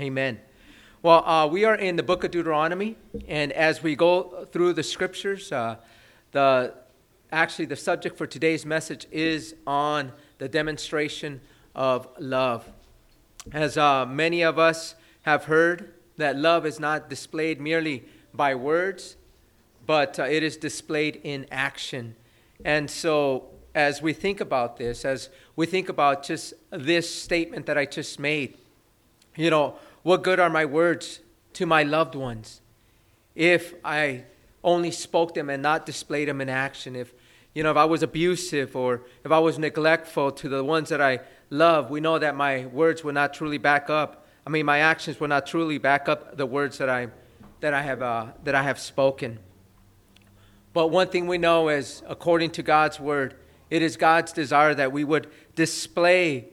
Amen. Well, uh, we are in the book of Deuteronomy, and as we go through the scriptures, uh, the actually the subject for today's message is on the demonstration of love. As uh, many of us have heard, that love is not displayed merely by words, but uh, it is displayed in action. And so, as we think about this, as we think about just this statement that I just made, you know, what good are my words to my loved ones if I only spoke them and not displayed them in action? If, you know, if I was abusive or if I was neglectful to the ones that I love, we know that my words will not truly back up. I mean, my actions will not truly back up the words that I, that I, have, uh, that I have spoken. But one thing we know is, according to God's word, it is God's desire that we would display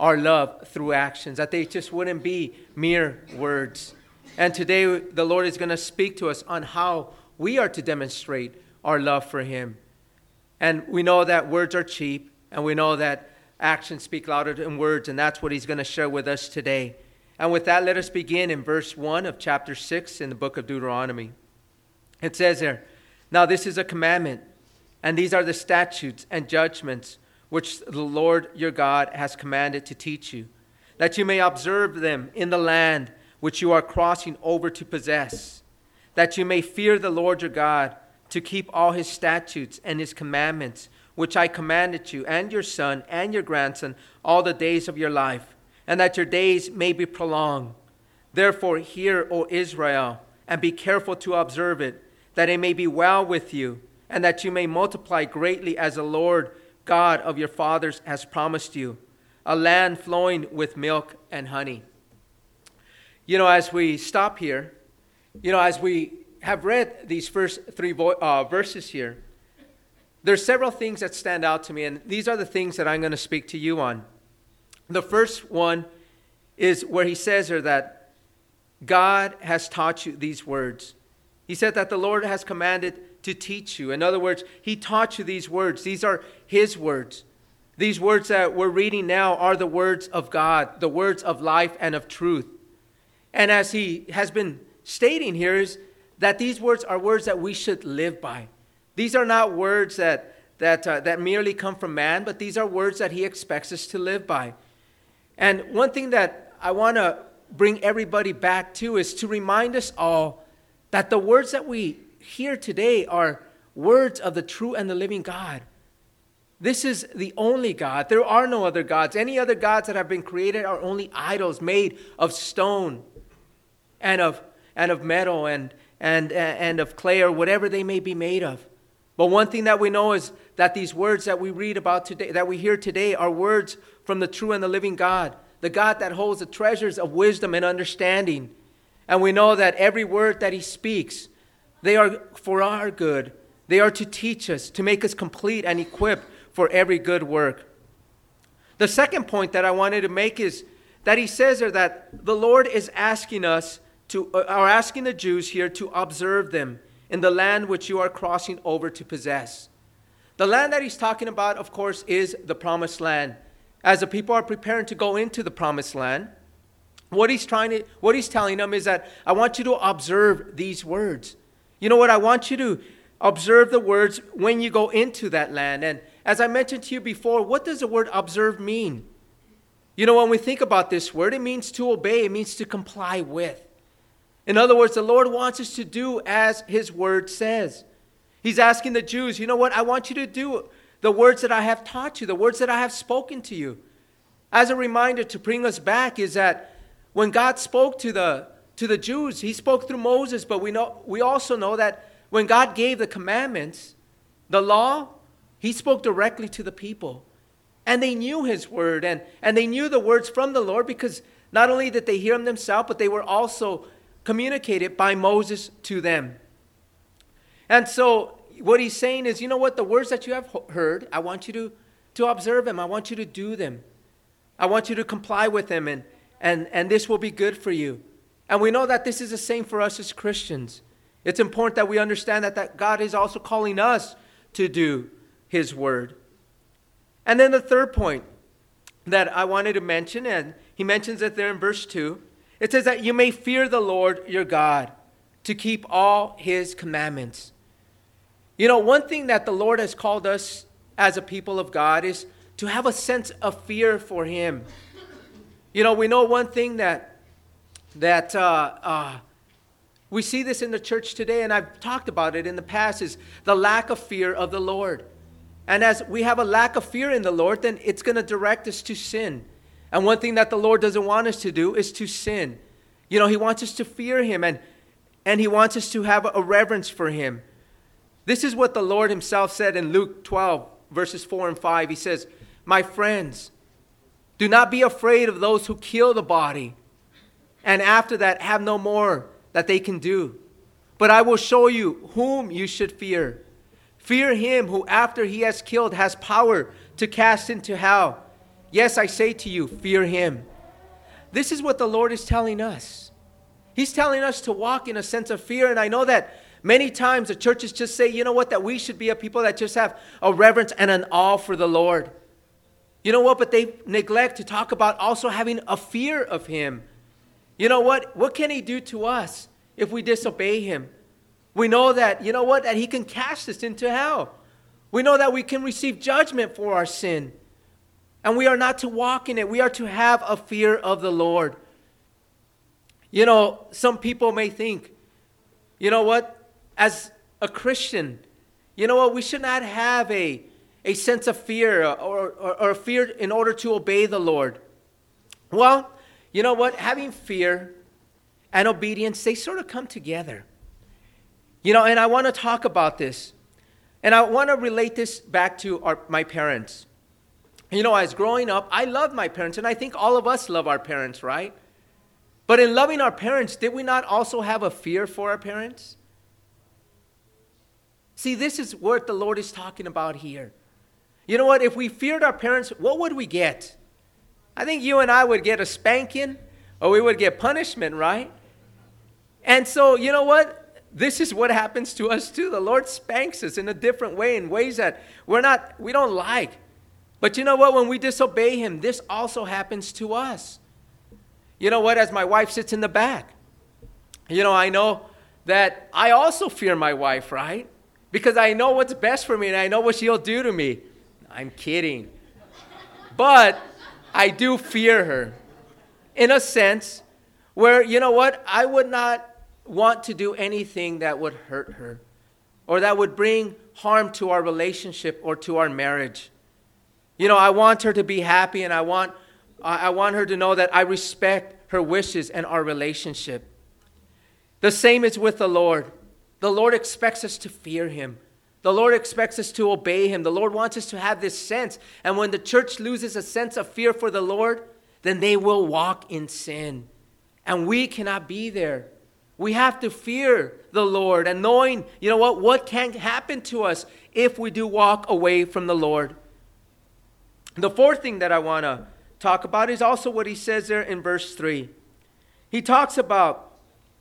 our love through actions, that they just wouldn't be mere words. And today, the Lord is going to speak to us on how we are to demonstrate our love for Him. And we know that words are cheap, and we know that actions speak louder than words, and that's what He's going to share with us today. And with that, let us begin in verse 1 of chapter 6 in the book of Deuteronomy. It says there, Now this is a commandment, and these are the statutes and judgments which the Lord your God has commanded to teach you, that you may observe them in the land which you are crossing over to possess, that you may fear the Lord your God, to keep all his statutes and his commandments, which I commanded you and your son and your grandson all the days of your life, and that your days may be prolonged. Therefore, hear, O Israel, and be careful to observe it, that it may be well with you, and that you may multiply greatly as the Lord God of your fathers has promised you, a land flowing with milk and honey. You know, as we stop here, you know, as we have read these first three vo- uh, verses here, there's several things that stand out to me, and these are the things that I'm going to speak to you on. The first one is where he says here that God has taught you these words. He said that the Lord has commanded to teach you. In other words, He taught you these words. These are His words. These words that we're reading now are the words of God, the words of life and of truth. And as He has been stating here, is that these words are words that we should live by. These are not words that, that, uh, that merely come from man, but these are words that He expects us to live by. And one thing that I want to bring everybody back to is to remind us all that the words that we here today are words of the true and the living God. This is the only God. There are no other gods. Any other gods that have been created are only idols made of stone and of, and of metal and, and, and of clay or whatever they may be made of. But one thing that we know is that these words that we read about today, that we hear today, are words from the true and the living God, the God that holds the treasures of wisdom and understanding. And we know that every word that He speaks they are for our good. They are to teach us, to make us complete and equipped for every good work. The second point that I wanted to make is that he says there that the Lord is asking us to, or uh, asking the Jews here to observe them in the land which you are crossing over to possess. The land that he's talking about, of course, is the promised land. As the people are preparing to go into the promised land, what he's trying to, what he's telling them is that I want you to observe these words. You know what? I want you to observe the words when you go into that land. And as I mentioned to you before, what does the word observe mean? You know, when we think about this word, it means to obey, it means to comply with. In other words, the Lord wants us to do as His word says. He's asking the Jews, you know what? I want you to do the words that I have taught you, the words that I have spoken to you. As a reminder to bring us back, is that when God spoke to the to the Jews. He spoke through Moses, but we, know, we also know that when God gave the commandments, the law, he spoke directly to the people. And they knew his word, and, and they knew the words from the Lord because not only did they hear them themselves, but they were also communicated by Moses to them. And so, what he's saying is, you know what? The words that you have heard, I want you to, to observe them. I want you to do them. I want you to comply with them, and, and, and this will be good for you. And we know that this is the same for us as Christians. It's important that we understand that, that God is also calling us to do His word. And then the third point that I wanted to mention, and he mentions it there in verse 2, It says that you may fear the Lord your God to keep all his commandments. You know, one thing that the Lord has called us as a people of God is to have a sense of fear for him. You know, we know one thing that that uh, uh, we see this in the church today, and I've talked about it in the past, is the lack of fear of the Lord. And as we have a lack of fear in the Lord, then it's going to direct us to sin. And one thing that the Lord doesn't want us to do is to sin. You know, He wants us to fear Him and, and He wants us to have a reverence for Him. This is what the Lord Himself said in Luke 12, verses 4 and 5. He says, My friends, do not be afraid of those who kill the body, and after that have no more that they can do. But I will show you whom you should fear. Fear him who, after he has killed, has power to cast into hell. Yes, I say to you, fear him. This is what the Lord is telling us. He's telling us to walk in a sense of fear. And I know that many times the churches just say, you know what, that we should be a people that just have a reverence and an awe for the Lord. You know what? But they neglect to talk about also having a fear of him. You know what? What can he do to us if we disobey him? We know that, you know what, that he can cast us into hell. We know that we can receive judgment for our sin. And we are not to walk in it. We are to have a fear of the Lord. You know, some people may think, you know what, as a Christian, you know what, we should not have a, a sense of fear or, or, or fear in order to obey the Lord. Well, you know what, having fear and obedience, they sort of come together. You know, and I want to talk about this. And I want to relate this back to our, my parents. You know, as growing up, I loved my parents, and I think all of us love our parents, right? But in loving our parents, did we not also have a fear for our parents? See, this is what the Lord is talking about here. You know what? If we feared our parents, what would we get? I think you and I would get a spanking or we would get punishment, right? And so, you know what? This is what happens to us too. The Lord spanks us in a different way, in ways that we're not, we don't like. But you know what? When we disobey him, this also happens to us. You know what? As my wife sits in the back, you know, I know that I also fear my wife, right? Because I know what's best for me and I know what she'll do to me. I'm kidding. But I do fear her in a sense where, you know what? I would not want to do anything that would hurt her or that would bring harm to our relationship or to our marriage. You know, I want her to be happy and I want, I want her to know that I respect her wishes and our relationship. The same is with the Lord. The Lord expects us to fear him. The Lord expects us to obey him. The Lord wants us to have this sense. And when the church loses a sense of fear for the Lord, then they will walk in sin. And we cannot be there. We have to fear the Lord and knowing, you know what, what can happen to us if we do walk away from the Lord. The fourth thing that I want to talk about is also what he says there in verse 3. He talks about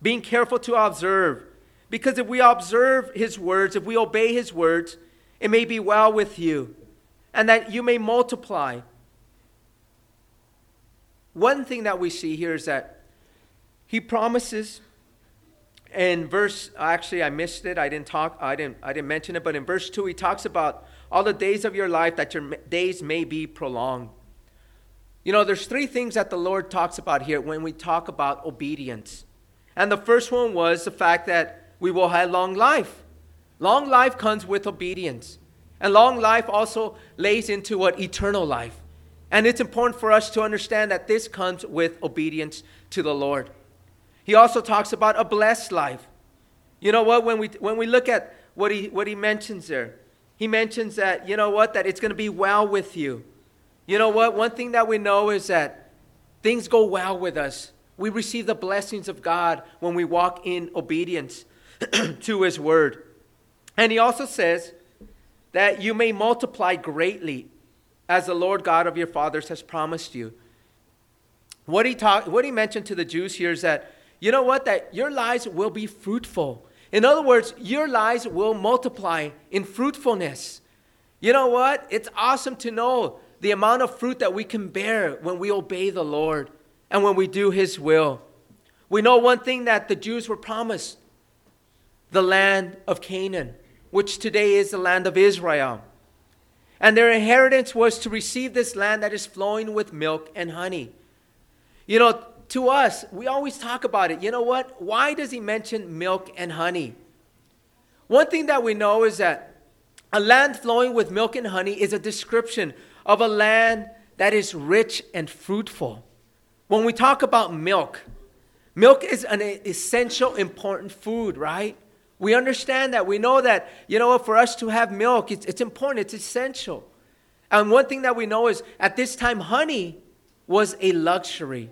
being careful to observe, because if we observe his words, if we obey his words, it may be well with you, and that you may multiply. One thing that we see here is that he promises in verse actually I missed it. I didn't talk I didn't I didn't mention it, but in verse 2 he talks about all the days of your life that your days may be prolonged. You know, there's three things that the Lord talks about here when we talk about obedience. And the first one was the fact that we will have long life. Long life comes with obedience. And long life also lays into what eternal life. And it's important for us to understand that this comes with obedience to the Lord. He also talks about a blessed life. You know what? When we, when we look at what he, what he mentions there, he mentions that, you know what, that it's going to be well with you. You know what? One thing that we know is that things go well with us. We receive the blessings of God when we walk in obedience to His word. And He also says that you may multiply greatly as the Lord God of your fathers has promised you. What he, talk, what he mentioned to the Jews here is that, you know what, that your lives will be fruitful. In other words, your lives will multiply in fruitfulness. You know what? It's awesome to know the amount of fruit that we can bear when we obey the Lord and when we do His will. We know one thing that the Jews were promised the land of Canaan, which today is the land of Israel. And their inheritance was to receive this land that is flowing with milk and honey. You know, to us, we always talk about it. You know what? Why does he mention milk and honey? One thing that we know is that a land flowing with milk and honey is a description of a land that is rich and fruitful. When we talk about milk, milk is an essential, important food, right? We understand that. We know that, you know, for us to have milk, it's, it's important, it's essential. And one thing that we know is at this time, honey was a luxury.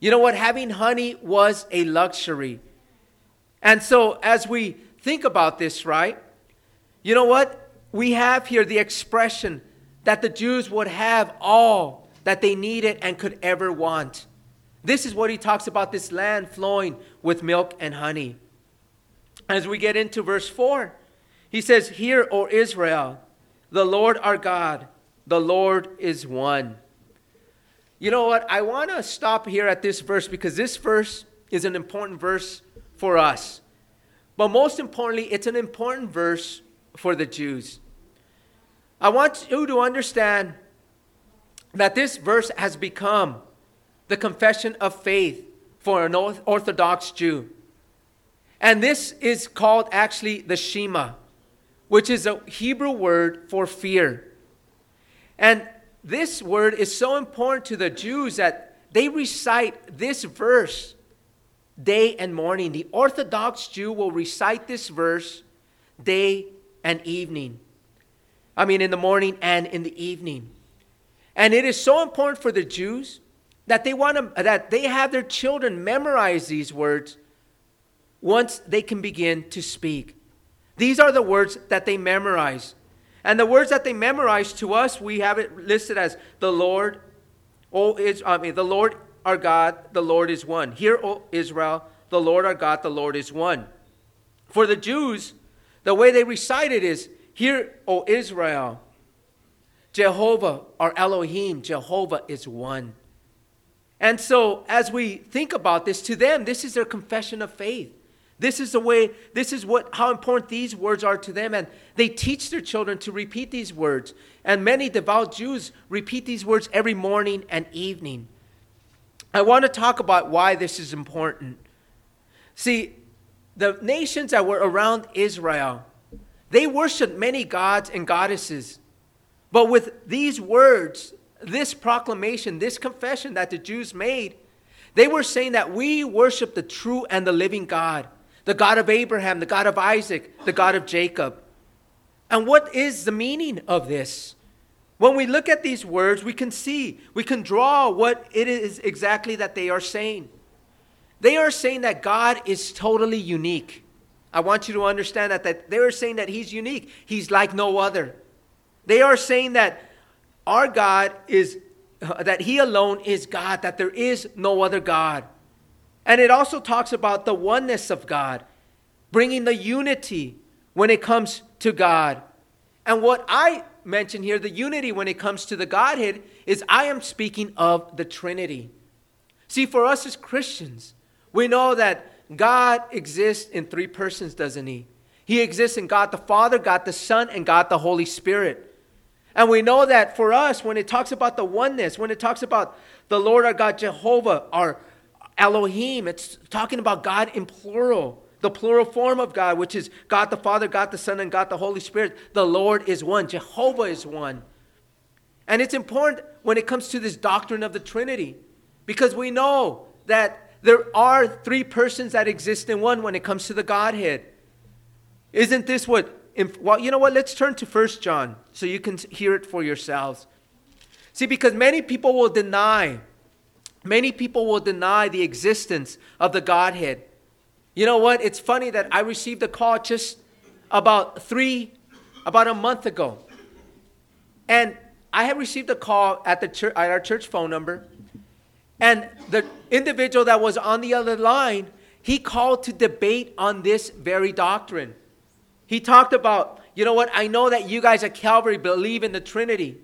You know what? Having honey was a luxury. And so, as we think about this, right, you know what? We have here the expression that the Jews would have all that they needed and could ever want. This is what he talks about this land flowing with milk and honey. As we get into verse 4, he says, Hear, O Israel, the Lord our God, the Lord is one. You know what? I want to stop here at this verse because this verse is an important verse for us. But most importantly, it's an important verse for the Jews. I want you to understand that this verse has become the confession of faith for an Orthodox Jew. And this is called actually the Shema, which is a Hebrew word for fear. And this word is so important to the Jews that they recite this verse day and morning. The Orthodox Jew will recite this verse day and evening. I mean, in the morning and in the evening. And it is so important for the Jews that they want to, that they have their children memorize these words once they can begin to speak. These are the words that they memorize. And the words that they memorize to us, we have it listed as the Lord, O is I mean the Lord our God, the Lord is one. Hear, O Israel, the Lord our God, the Lord is one. For the Jews, the way they recite it is, Hear, O Israel, Jehovah, our Elohim, Jehovah is one. And so, as we think about this, to them, this is their confession of faith. This is the way, this is what how important these words are to them. And they teach their children to repeat these words. And many devout Jews repeat these words every morning and evening. I want to talk about why this is important. See, the nations that were around Israel, they worshiped many gods and goddesses. But with these words, this proclamation, this confession that the Jews made, they were saying that we worship the true and the living God the God of Abraham, the God of Isaac, the God of Jacob. And what is the meaning of this? When we look at these words, we can see, we can draw what it is exactly that they are saying. They are saying that God is totally unique. I want you to understand that, that they are saying that He's unique. He's like no other. They are saying that our God is, uh, that He alone is God, that there is no other God. And it also talks about the oneness of God, bringing the unity when it comes to God. And what I mention here, the unity when it comes to the Godhead, is I am speaking of the Trinity. See, for us as Christians, we know that God exists in three persons, doesn't He? He exists in God the Father, God the Son, and God the Holy Spirit. And we know that for us, when it talks about the oneness, when it talks about the Lord our God, Jehovah, our Elohim, it's talking about God in plural, the plural form of God, which is God the Father, God the Son, and God the Holy Spirit. The Lord is one, Jehovah is one. And it's important when it comes to this doctrine of the Trinity because we know that there are three persons that exist in one when it comes to the Godhead. Isn't this what? Well, you know what? Let's turn to First John so you can hear it for yourselves. See, because many people will deny Many people will deny the existence of the Godhead. You know what? It's funny that I received a call just about three, about a month ago. And I had received a call at, the church, at our church phone number. And the individual that was on the other line, he called to debate on this very doctrine. He talked about, you know what, I know that you guys at Calvary believe in the Trinity.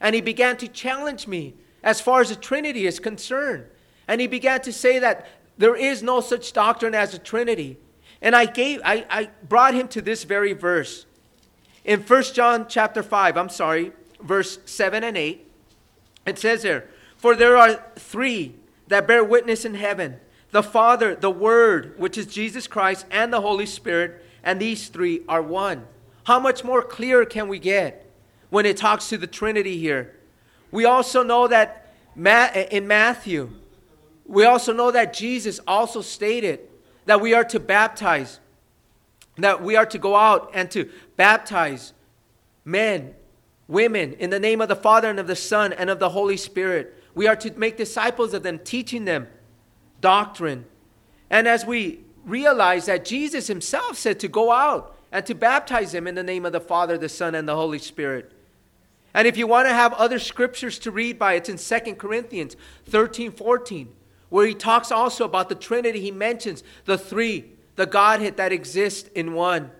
And he began to challenge me as far as the Trinity is concerned. And he began to say that there is no such doctrine as a Trinity. And I gave I, I brought him to this very verse. In 1 John chapter 5, I'm sorry, verse 7 and 8, it says there, For there are three that bear witness in heaven the Father, the Word, which is Jesus Christ, and the Holy Spirit, and these three are one. How much more clear can we get when it talks to the Trinity here? We also know that in Matthew, we also know that Jesus also stated that we are to baptize, that we are to go out and to baptize men, women, in the name of the Father and of the Son and of the Holy Spirit. We are to make disciples of them, teaching them doctrine. And as we realize that Jesus himself said to go out and to baptize them in the name of the Father, the Son, and the Holy Spirit. And if you want to have other scriptures to read by, it's in 2 Corinthians 13 14, where he talks also about the Trinity. He mentions the three, the Godhead that exists in one.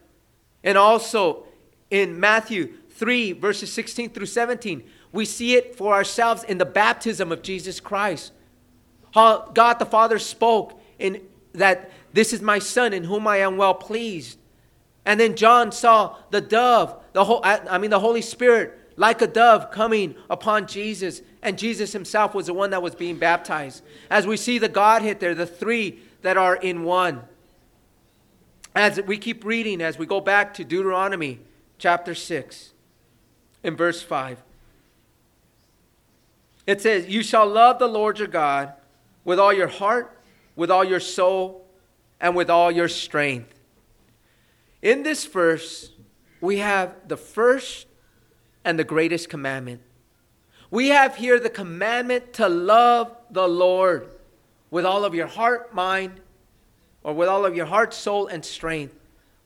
And also in Matthew 3, verses 16 through 17, we see it for ourselves in the baptism of Jesus Christ. How God the Father spoke in that this is my son in whom I am well pleased. And then John saw the dove, the whole I mean the Holy Spirit like a dove coming upon Jesus, and Jesus himself was the one that was being baptized. As we see the Godhead there, the three that are in one. As we keep reading, as we go back to Deuteronomy chapter 6, in verse 5, it says, You shall love the Lord your God with all your heart, with all your soul, and with all your strength. In this verse, we have the first and the greatest commandment. We have here the commandment to love the Lord with all of your heart, mind, or with all of your heart, soul, and strength.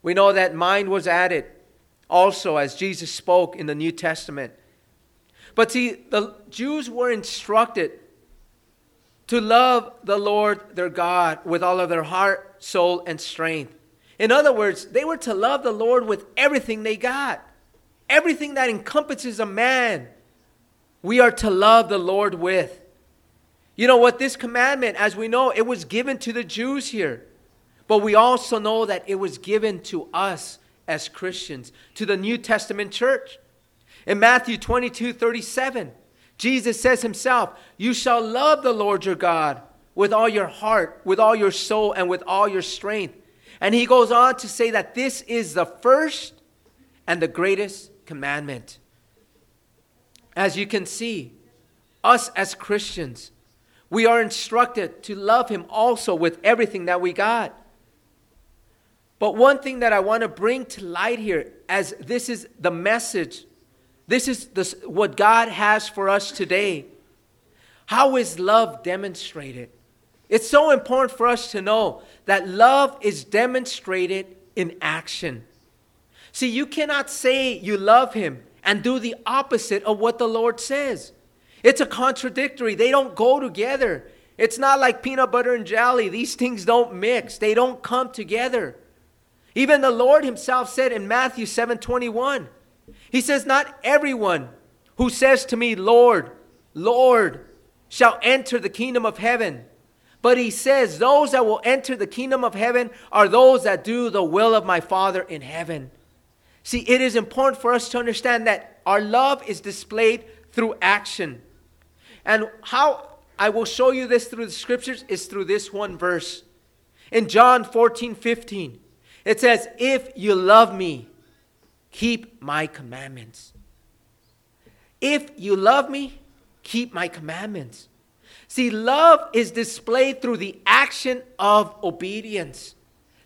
We know that mind was added also as Jesus spoke in the New Testament. But see, the Jews were instructed to love the Lord their God with all of their heart, soul, and strength. In other words, they were to love the Lord with everything they got everything that encompasses a man, we are to love the Lord with. You know what? This commandment, as we know, it was given to the Jews here. But we also know that it was given to us as Christians, to the New Testament church. In Matthew 22 37, Jesus says himself, You shall love the Lord your God with all your heart, with all your soul, and with all your strength. And he goes on to say that this is the first and the greatest commandment. As you can see, us as Christians, we are instructed to love Him also with everything that we got. But one thing that I want to bring to light here, as this is the message, this is the, what God has for us today. How is love demonstrated? It's so important for us to know that love is demonstrated in action. See, you cannot say you love him and do the opposite of what the Lord says. It's a contradictory. They don't go together. It's not like peanut butter and jelly. These things don't mix. They don't come together. Even the Lord himself said in Matthew 7:21, he says, "Not everyone who says to me, Lord, Lord, shall enter the kingdom of heaven." But he says, Those that will enter the kingdom of heaven are those that do the will of my Father in heaven. See, it is important for us to understand that our love is displayed through action. And how I will show you this through the scriptures is through this one verse. In John 14 15, it says, If you love me, keep my commandments. If you love me, keep my commandments. See, love is displayed through the action of obedience.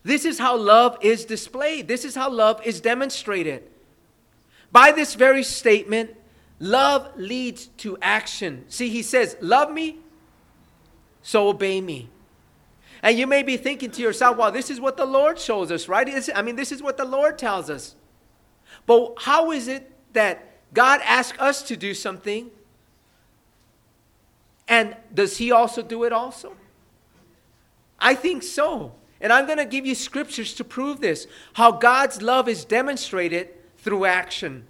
This is how love is displayed. This is how love is demonstrated. By this very statement, love leads to action. See, he says, Love me, so obey me. And you may be thinking to yourself, well, this is what the Lord shows us, right? I mean, this is what the Lord tells us. But how is it that God asks us to do something? And does He also do it also? I think so. And I'm going to give you scriptures to prove this how God's love is demonstrated through action.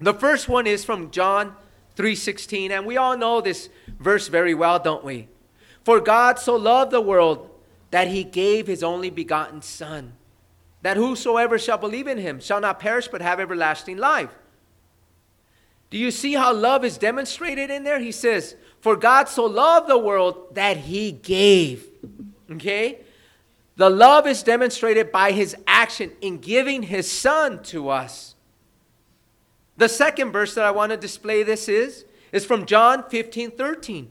The first one is from John 3:16 and we all know this verse very well, don't we? For God so loved the world that he gave his only begotten Son, that whosoever shall believe in him shall not perish but have everlasting life. Do you see how love is demonstrated in there? He says, For God so loved the world that he gave. Okay? The love is demonstrated by his action in giving his son to us. The second verse that I want to display this is is from John 15 13.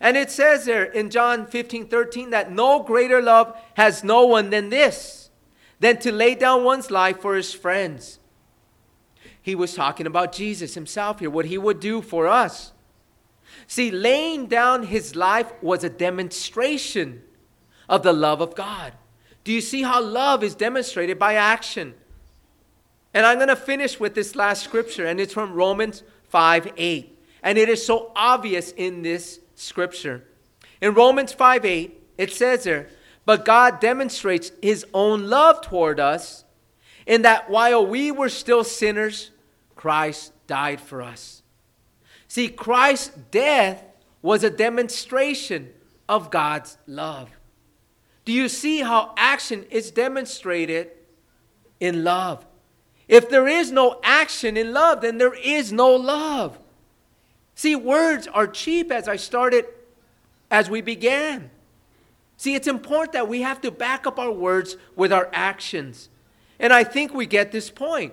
And it says there in John 15 13 that no greater love has no one than this, than to lay down one's life for his friends. He was talking about Jesus himself here, what he would do for us. See, laying down his life was a demonstration of the love of God. Do you see how love is demonstrated by action? And I'm going to finish with this last scripture, and it's from Romans 5 8. And it is so obvious in this scripture. In Romans 5 8, it says there, But God demonstrates his own love toward us in that while we were still sinners, Christ died for us. See, Christ's death was a demonstration of God's love. Do you see how action is demonstrated in love? If there is no action in love, then there is no love. See, words are cheap as I started, as we began. See, it's important that we have to back up our words with our actions. And I think we get this point.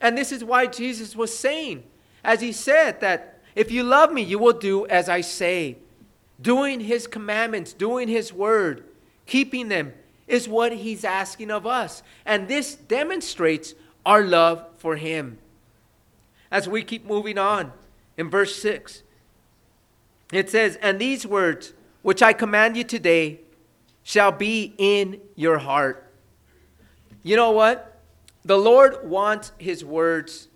And this is why Jesus was saying, as he said, that if you love me, you will do as I say. Doing his commandments, doing his word keeping them is what he's asking of us. And this demonstrates our love for him. As we keep moving on in verse 6, it says, And these words which I command you today shall be in your heart. You know what? The Lord wants his words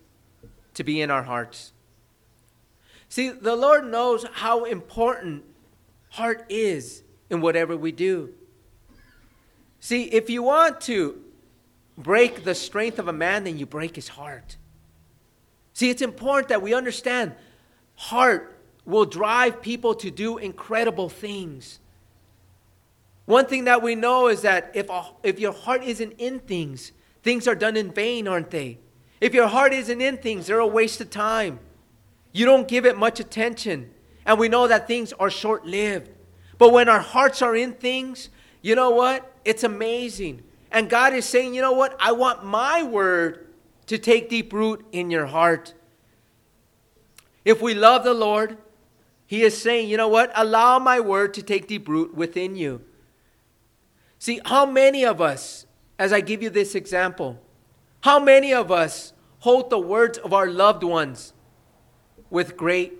to be in our hearts. See, the Lord knows how important heart is in whatever we do. See, if you want to break the strength of a man, then you break his heart. See, it's important that we understand heart will drive people to do incredible things. One thing that we know is that if, a, if your heart isn't in things, things are done in vain, aren't they? If your heart isn't in things, they're a waste of time. You don't give it much attention. And we know that things are short lived. But when our hearts are in things, you know what? It's amazing. And God is saying, you know what? I want my word to take deep root in your heart. If we love the Lord, He is saying, you know what? Allow my word to take deep root within you. See, how many of us, as I give you this example, how many of us hold the words of our loved ones with great,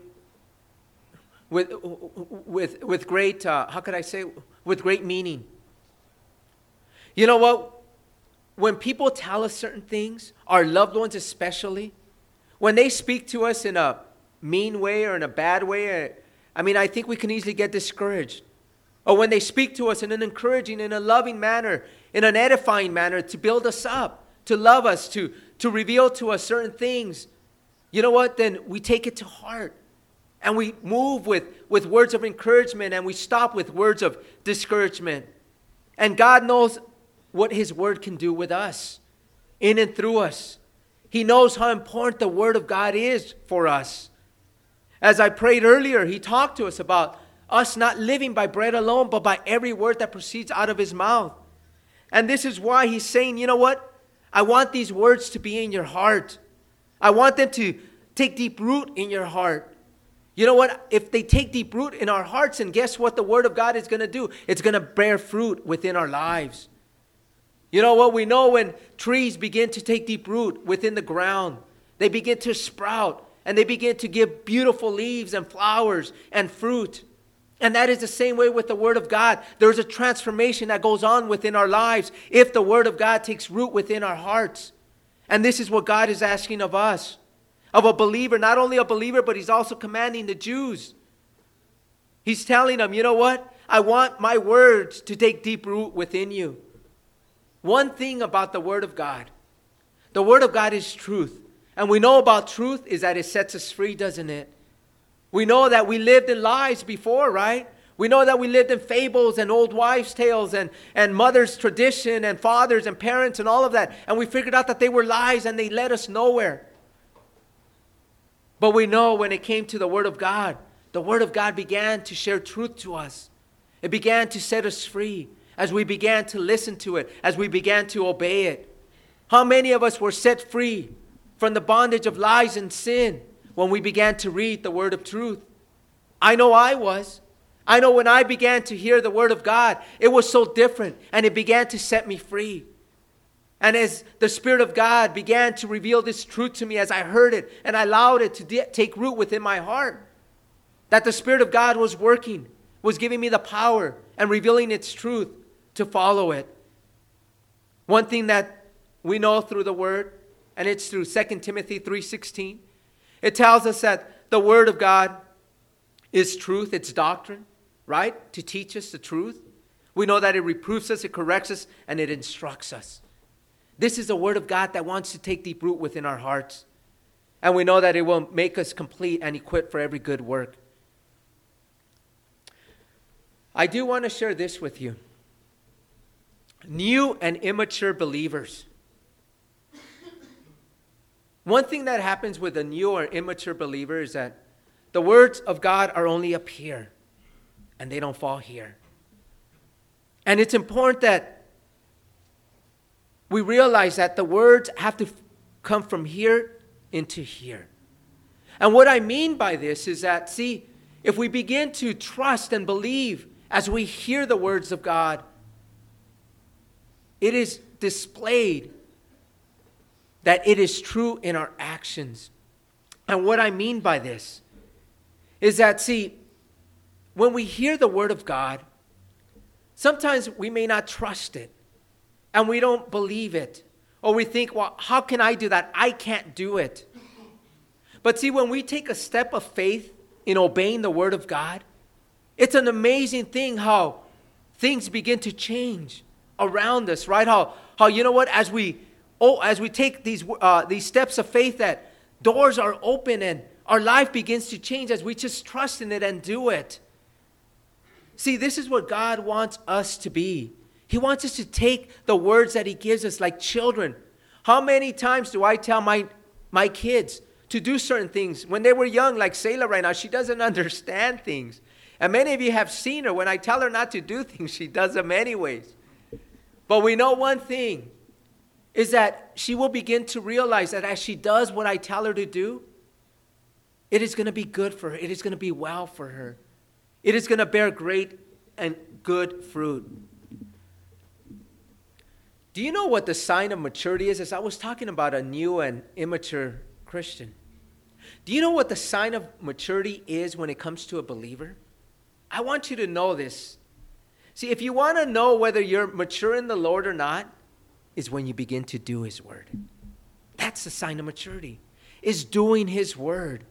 with, with, with great, uh, how could I say, with great meaning? You know what? When people tell us certain things, our loved ones especially, when they speak to us in a mean way or in a bad way, uh, I mean, I think we can easily get discouraged. Or when they speak to us in an encouraging, in a loving manner, in an edifying manner to build us up, to love us, to, to reveal to us certain things, you know what? Then we take it to heart. And we move with, with words of encouragement and we stop with words of discouragement. And God knows what His Word can do with us, in and through us. He knows how important the Word of God is for us. As I prayed earlier, He talked to us about us not living by bread alone, but by every word that proceeds out of His mouth. And this is why He's saying, you know what? I want these words to be in your heart. I want them to take deep root in your heart. You know what? If they take deep root in our hearts, and guess what the Word of God is going to do? It's going to bear fruit within our lives. You know what? We know when trees begin to take deep root within the ground, they begin to sprout and they begin to give beautiful leaves and flowers and fruit. And that is the same way with the Word of God. There's a transformation that goes on within our lives if the Word of God takes root within our hearts. And this is what God is asking of us, of a believer, not only a believer, but He's also commanding the Jews. He's telling them, you know what? I want my words to take deep root within you. One thing about the Word of God the Word of God is truth. And we know about truth is that it sets us free, doesn't it? We know that we lived in lies before, right? We know that we lived in fables and old wives' tales and, and mother's tradition and fathers and parents and all of that. And we figured out that they were lies and they led us nowhere. But we know when it came to the Word of God, the Word of God began to share truth to us. It began to set us free as we began to listen to it, as we began to obey it. How many of us were set free from the bondage of lies and sin when we began to read the Word of truth? I know I was. I know when I began to hear the word of God, it was so different and it began to set me free. And as the Spirit of God began to reveal this truth to me as I heard it and I allowed it to de- take root within my heart, that the Spirit of God was working, was giving me the power and revealing its truth to follow it. One thing that we know through the word, and it's through 2 Timothy 3:16, it tells us that the word of God is truth, it's doctrine right? To teach us the truth. We know that it reproves us, it corrects us, and it instructs us. This is the Word of God that wants to take deep root within our hearts. And we know that it will make us complete and equipped for every good work. I do want to share this with you. New and immature believers. One thing that happens with a new or immature believer is that the words of God are only up here and they don't fall here. And it's important that we realize that the words have to come from here into here. And what I mean by this is that, see, if we begin to trust and believe as we hear the words of God, it is displayed that it is true in our actions. And what I mean by this is that, see, when we hear the word of God, sometimes we may not trust it and we don't believe it. Or we think, well, how can I do that? I can't do it. But see, when we take a step of faith in obeying the word of God, it's an amazing thing how things begin to change around us, right? How, how you know what? As we, oh, as we take these, uh, these steps of faith, that doors are open and our life begins to change as we just trust in it and do it. See, this is what God wants us to be. He wants us to take the words that He gives us like children. How many times do I tell my, my kids to do certain things when they were young, like Selah right now? She doesn't understand things. And many of you have seen her. When I tell her not to do things, she does them anyways. But we know one thing is that she will begin to realize that as she does what I tell her to do, it is going to be good for her, it is going to be well for her. It is going to bear great and good fruit. Do you know what the sign of maturity is? As I was talking about a new and immature Christian. Do you know what the sign of maturity is when it comes to a believer? I want you to know this. See, if you want to know whether you're mature in the Lord or not, is when you begin to do His word. That's the sign of maturity, is doing His word.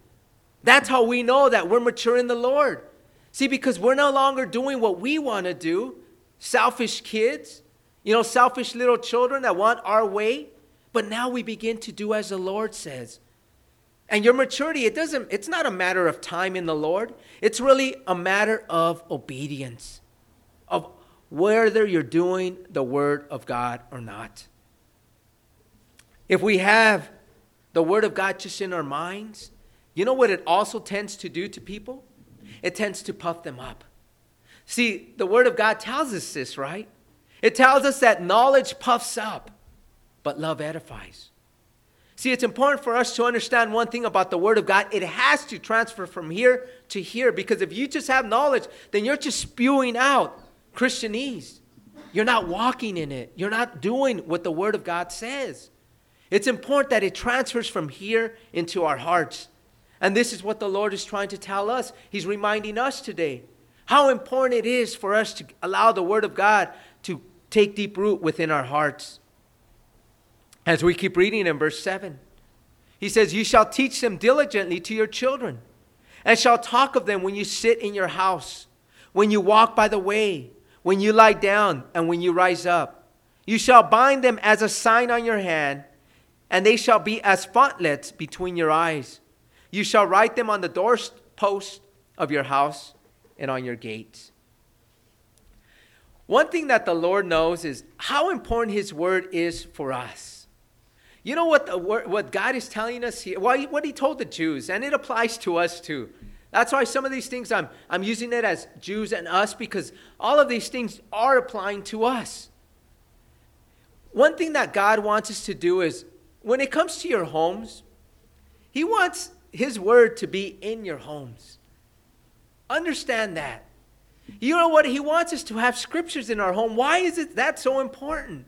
That's how we know that we're mature in the Lord. See, because we're no longer doing what we want to do, selfish kids, you know, selfish little children that want our way, but now we begin to do as the Lord says. And your maturity, it doesn't, it's not a matter of time in the Lord. It's really a matter of obedience, of whether you're doing the word of God or not. If we have the word of God just in our minds, you know what it also tends to do to people? it tends to puff them up. See, the Word of God tells us this, right? It tells us that knowledge puffs up, but love edifies. See, it's important for us to understand one thing about the Word of God. It has to transfer from here to here because if you just have knowledge, then you're just spewing out Christianese. You're not walking in it, you're not doing what the Word of God says. It's important that it transfers from here into our hearts and this is what the Lord is trying to tell us. He's reminding us today how important it is for us to allow the Word of God to take deep root within our hearts. As we keep reading in verse 7, he says, You shall teach them diligently to your children, and shall talk of them when you sit in your house, when you walk by the way, when you lie down, and when you rise up. You shall bind them as a sign on your hand, and they shall be as frontlets between your eyes. You shall write them on the doorpost of your house and on your gates. one thing that the Lord knows is how important His word is for us. You know what, the, what God is telling us here? What He told the Jews, and it applies to us too. That's why some of these things I'm, I'm using it as Jews and us because all of these things are applying to us. One thing that God wants us to do is when it comes to your homes, He wants His word to be in your homes. Understand that. You know what? He wants us to have scriptures in our home. Why is it that so important?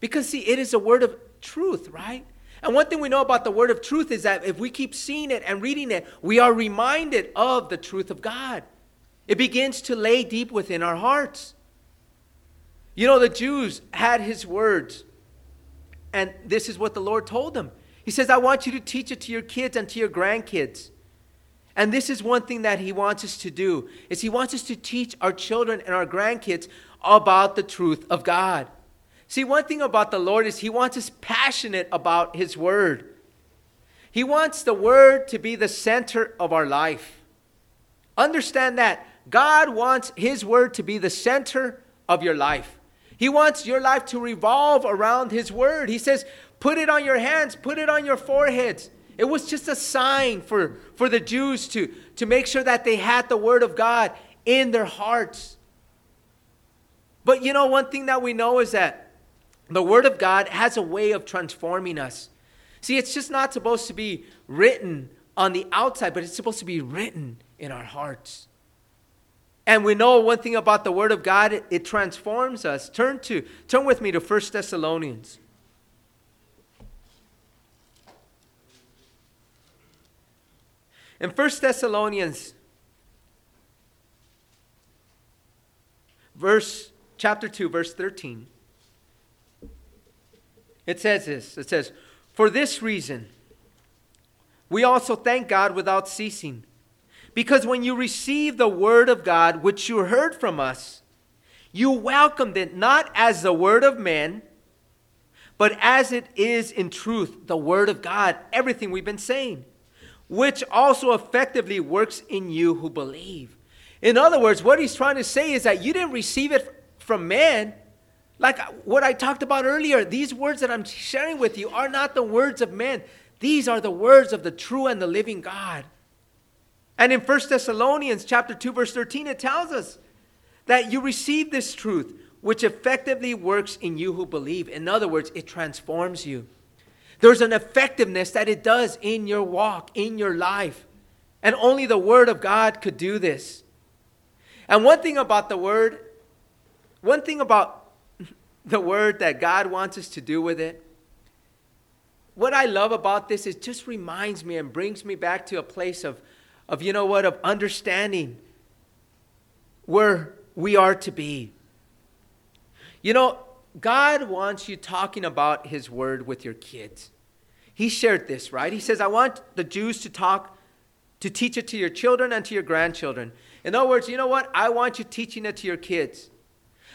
Because, see, it is a word of truth, right? And one thing we know about the word of truth is that if we keep seeing it and reading it, we are reminded of the truth of God. It begins to lay deep within our hearts. You know, the Jews had his words, and this is what the Lord told them. He says, I want you to teach it to your kids and to your grandkids. And this is one thing that he wants us to do is he wants us to teach our children and our grandkids about the truth of God. See, one thing about the Lord is he wants us passionate about his word. He wants the word to be the center of our life. Understand that God wants his word to be the center of your life. He wants your life to revolve around his word. He says, put it on your hands, put it on your foreheads. It was just a sign for, for the Jews to, to make sure that they had the Word of God in their hearts. But you know, one thing that we know is that the Word of God has a way of transforming us. See, it's just not supposed to be written on the outside, but it's supposed to be written in our hearts. And we know one thing about the Word of God, it, it transforms us. Turn to turn with me to 1 Thessalonians. In 1 Thessalonians, verse chapter 2, verse 13, it says this. It says, For this reason, we also thank God without ceasing. Because when you received the word of God, which you heard from us, you welcomed it not as the word of men, but as it is in truth, the word of God, everything we've been saying which also effectively works in you who believe. In other words, what he's trying to say is that you didn't receive it from man. Like uh, what I talked about earlier, these words that I'm sharing with you are not the words of men. These are the words of the true and the living God. And in 1 Thessalonians chapter 2 verse 13 it tells us that you receive this truth which effectively works in you who believe. In other words, it transforms you. There's an effectiveness that it does in your walk, in your life. And only the Word of God could do this. And one thing about the Word, one thing about the Word that God wants us to do with it, what I love about this is just reminds me and brings me back to a place of, of you know what, of understanding where we are to be. You know, God wants you talking about His word with your kids. He shared this, right? He says, I want the Jews to talk, to teach it to your children and to your grandchildren. In other words, you know what? I want you teaching it to your kids.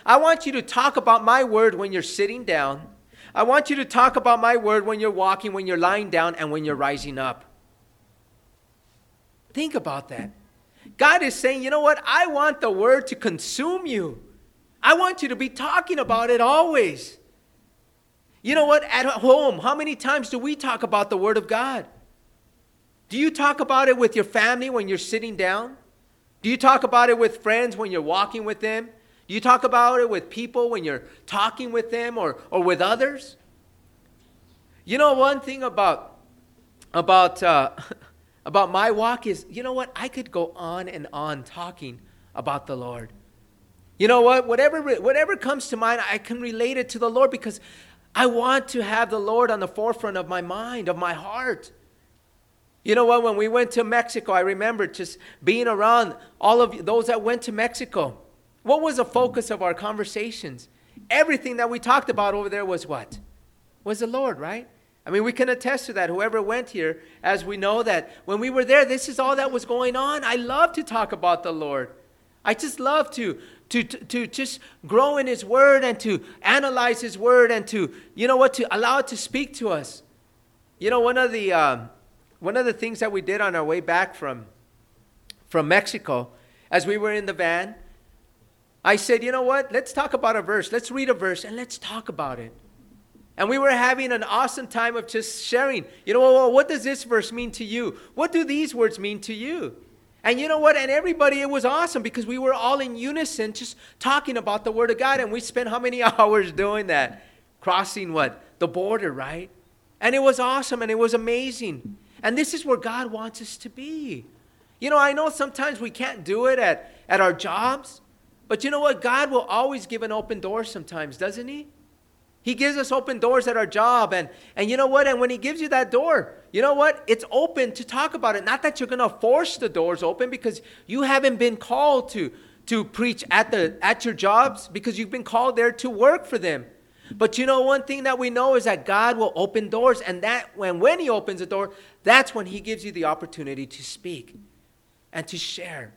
I want you to talk about my word when you're sitting down. I want you to talk about my word when you're walking, when you're lying down, and when you're rising up. Think about that. God is saying, you know what? I want the word to consume you. I want you to be talking about it always. You know what? At home, how many times do we talk about the Word of God? Do you talk about it with your family when you're sitting down? Do you talk about it with friends when you're walking with them? Do you talk about it with people when you're talking with them or, or with others? You know, one thing about, about, uh, about my walk is, you know what? I could go on and on talking about the Lord. You know what? Whatever, whatever comes to mind, I can relate it to the Lord because I want to have the Lord on the forefront of my mind, of my heart. You know what? When we went to Mexico, I remember just being around all of those that went to Mexico. What was the focus of our conversations? Everything that we talked about over there was what? Was the Lord, right? I mean, we can attest to that. Whoever went here, as we know that when we were there, this is all that was going on. I love to talk about the Lord. I just love to to, to, to, just grow in His Word and to analyze His Word and to, you know what, to allow it to speak to us. You know, one of the, um, one of the things that we did on our way back from, from Mexico, as we were in the van, I said, you know what? Let's talk about a verse. Let's read a verse and let's talk about it. And we were having an awesome time of just sharing. You know, well, what does this verse mean to you? What do these words mean to you? And you know what? And everybody, it was awesome because we were all in unison just talking about the Word of God. And we spent how many hours doing that? Crossing what? The border, right? And it was awesome and it was amazing. And this is where God wants us to be. You know, I know sometimes we can't do it at, at our jobs, but you know what? God will always give an open door sometimes, doesn't He? He gives us open doors at our job. And, and you know what? And when He gives you that door, you know what? It's open to talk about it. Not that you're going to force the doors open because you haven't been called to, to preach at, the, at your jobs because you've been called there to work for them. But you know, one thing that we know is that God will open doors. And that when, when He opens a door, that's when He gives you the opportunity to speak and to share.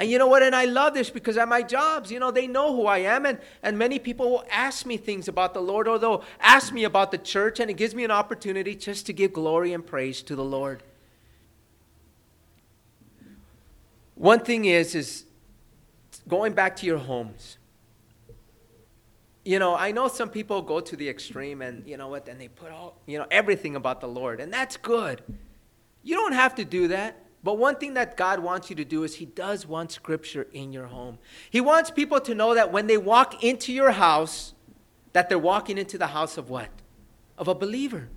And you know what? And I love this because at my jobs, you know, they know who I am. And, and many people will ask me things about the Lord or they'll ask me about the church. And it gives me an opportunity just to give glory and praise to the Lord. One thing is, is going back to your homes. You know, I know some people go to the extreme and, you know what, and they put all, you know, everything about the Lord. And that's good. You don't have to do that. But one thing that God wants you to do is He does want Scripture in your home. He wants people to know that when they walk into your house, that they're walking into the house of what? Of a believer.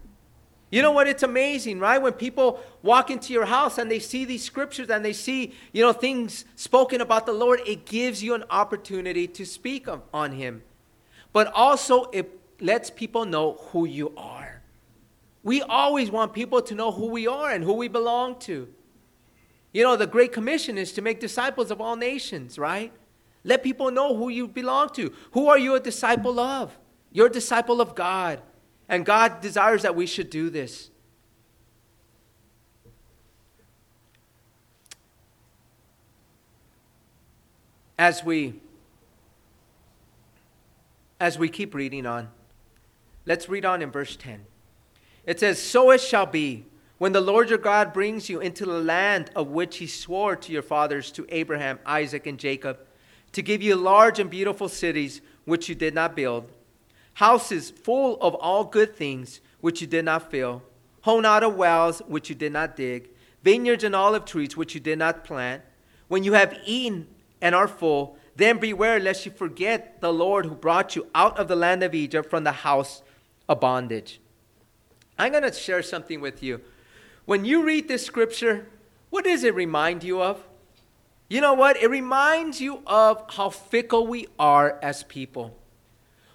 You know what? It's amazing, right? When people walk into your house and they see these scriptures and they see, you know, things spoken about the Lord, it gives you an opportunity to speak on Him. But also, it lets people know who you are. We always want people to know who we are and who we belong to. You know, the Great Commission is to make disciples of all nations, right? Let people know who you belong to. Who are you a disciple of? You're a disciple of God. And God desires that we should do this. As we as we keep reading on, let's read on in verse 10. It says, So it shall be when the Lord your God brings you into the land of which he swore to your fathers, to Abraham, Isaac, and Jacob, to give you large and beautiful cities which you did not build, houses full of all good things which you did not fill, home out of wells which you did not dig, vineyards and olive trees which you did not plant, when you have eaten and are full, then beware lest you forget the Lord who brought you out of the land of Egypt from the house of bondage. I'm going to share something with you when you read this scripture, what does it remind you of? You know what? It reminds you of how fickle we are as people.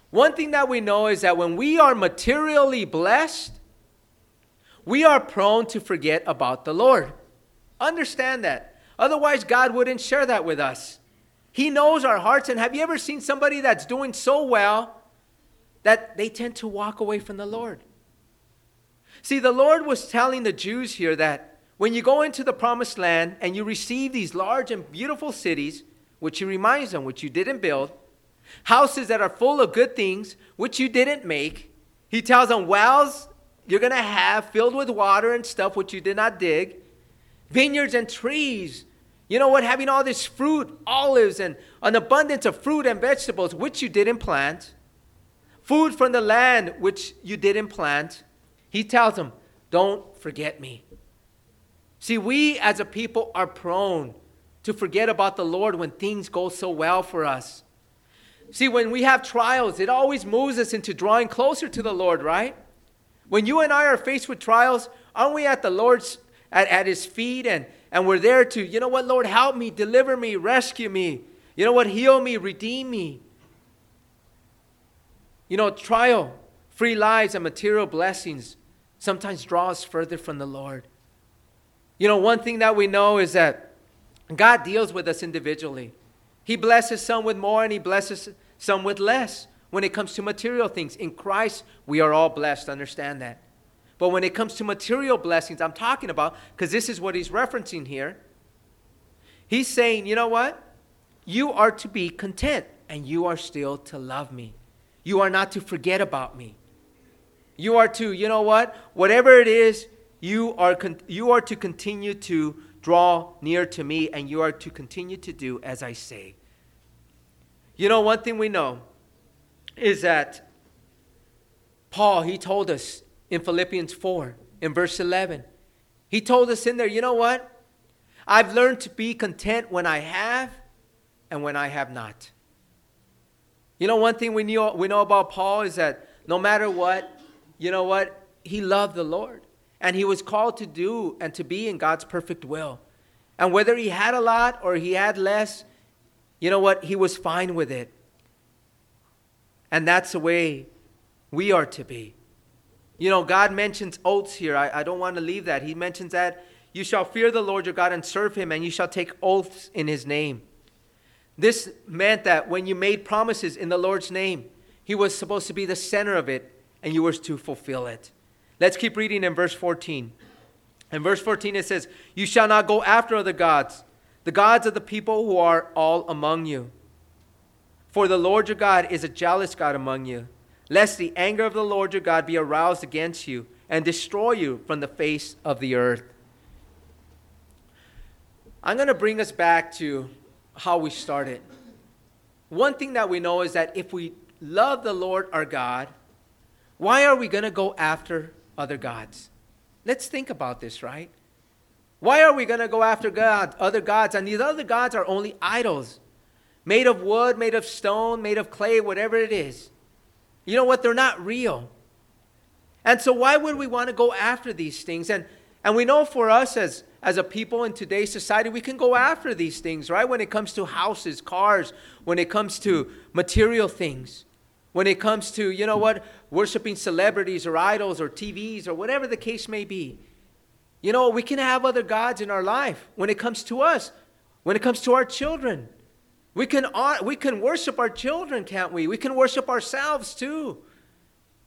One thing that we know is that when we are materially blessed, we are prone to forget about the Lord. Understand that. Otherwise, God wouldn't share that with us. He knows our hearts. And have you ever seen somebody that's doing so well that they tend to walk away from the Lord? See, the Lord was telling the Jews here that when you go into the promised land and you receive these large and beautiful cities, which He reminds them, which you didn't build, houses that are full of good things, which you didn't make, He tells them, wells you're going to have filled with water and stuff which you did not dig, vineyards and trees. You know what? Having all this fruit, olives, and an abundance of fruit and vegetables which you didn't plant, food from the land which you didn't plant he tells them, Don't forget me. See, we as a people are prone to forget about the Lord when things go so well for us. See, when we have trials, it always moves us into drawing closer to the Lord, right? When you and I are faced with trials, aren't we at the Lord's at, at his feet and, and we're there to, you know what, Lord, help me, deliver me, rescue me. You know what, heal me, redeem me. You know, trial, free lives, and material blessings sometimes draw us further from the Lord. You know, one thing that we know is that God deals with us individually. He blesses some with more and He blesses some with less when it comes to material things. In Christ, we are all blessed, understand that. But when it comes to material blessings, I'm talking about, because this is what He's referencing here. He's saying, you know what? You are to be content and you are still to love me. You are not to forget about me. You are to, you know what? Whatever it is, you are, con- you are to continue to draw near to me, and you are to continue to do as I say. You know, one thing we know is that Paul, he told us in Philippians 4, in verse 11, he told us in there, you know what? I've learned to be content when I have and when I have not. You know, one thing we, knew, we know about Paul is that no matter what, you know what? He loved the Lord. And he was called to do and to be in God's perfect will. And whether he had a lot or he had less, you know what? He was fine with it. And that's the way we are to be. You know, God mentions oaths here. I, I don't want to leave that. He mentions that you shall fear the Lord your God and serve him, and you shall take oaths in his name. This meant that when you made promises in the Lord's name, he was supposed to be the center of it, and you were to fulfill it. Let's keep reading in verse 14. In verse 14, it says, You shall not go after other gods, the gods of the people who are all among you. For the Lord your God is a jealous God among you, lest the anger of the Lord your God be aroused against you and destroy you from the face of the earth. I'm going to bring us back to how we started. One thing that we know is that if we love the Lord our God, why are we going to go after other gods? Let's think about this, right? Why are we going to go after God, other gods? And these other gods are only idols, made of wood, made of stone, made of clay, whatever it is. You know what? They're not real. And so, why would we want to go after these things? And, and we know for us as, as a people in today's society, we can go after these things, right? When it comes to houses, cars, when it comes to material things, when it comes to, you know what, worshiping celebrities or idols or TVs or whatever the case may be. You know, we can have other gods in our life when it comes to us, when it comes to our children. We can, we can worship our children, can't we? We can worship ourselves too.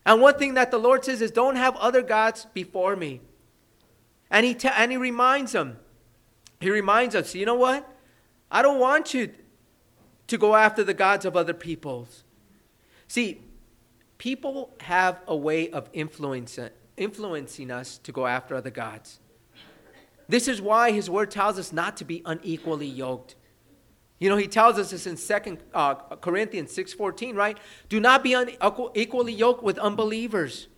And one thing that the Lord says is, don't have other gods before me. And he, ta- and he reminds them, he reminds us, you know what? I don't want you to go after the gods of other peoples. See, people have a way of influencing, us to go after other gods. This is why his word tells us not to be unequally yoked. You know, he tells us this in Second uh, Corinthians 6.14, right? Do not be unequally yoked with unbelievers.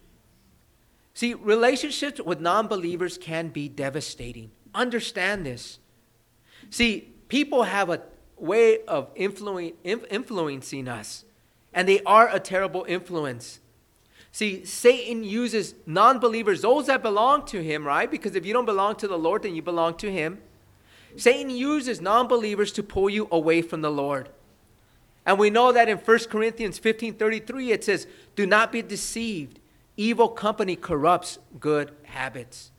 See, relationships with non believers can be devastating. Understand this. See, people have a way of influencing us, and they are a terrible influence. See, Satan uses non believers, those that belong to him, right? Because if you don't belong to the Lord, then you belong to him. Satan uses non believers to pull you away from the Lord. And we know that in 1 Corinthians 15 33, it says, Do not be deceived. Evil company corrupts good habits.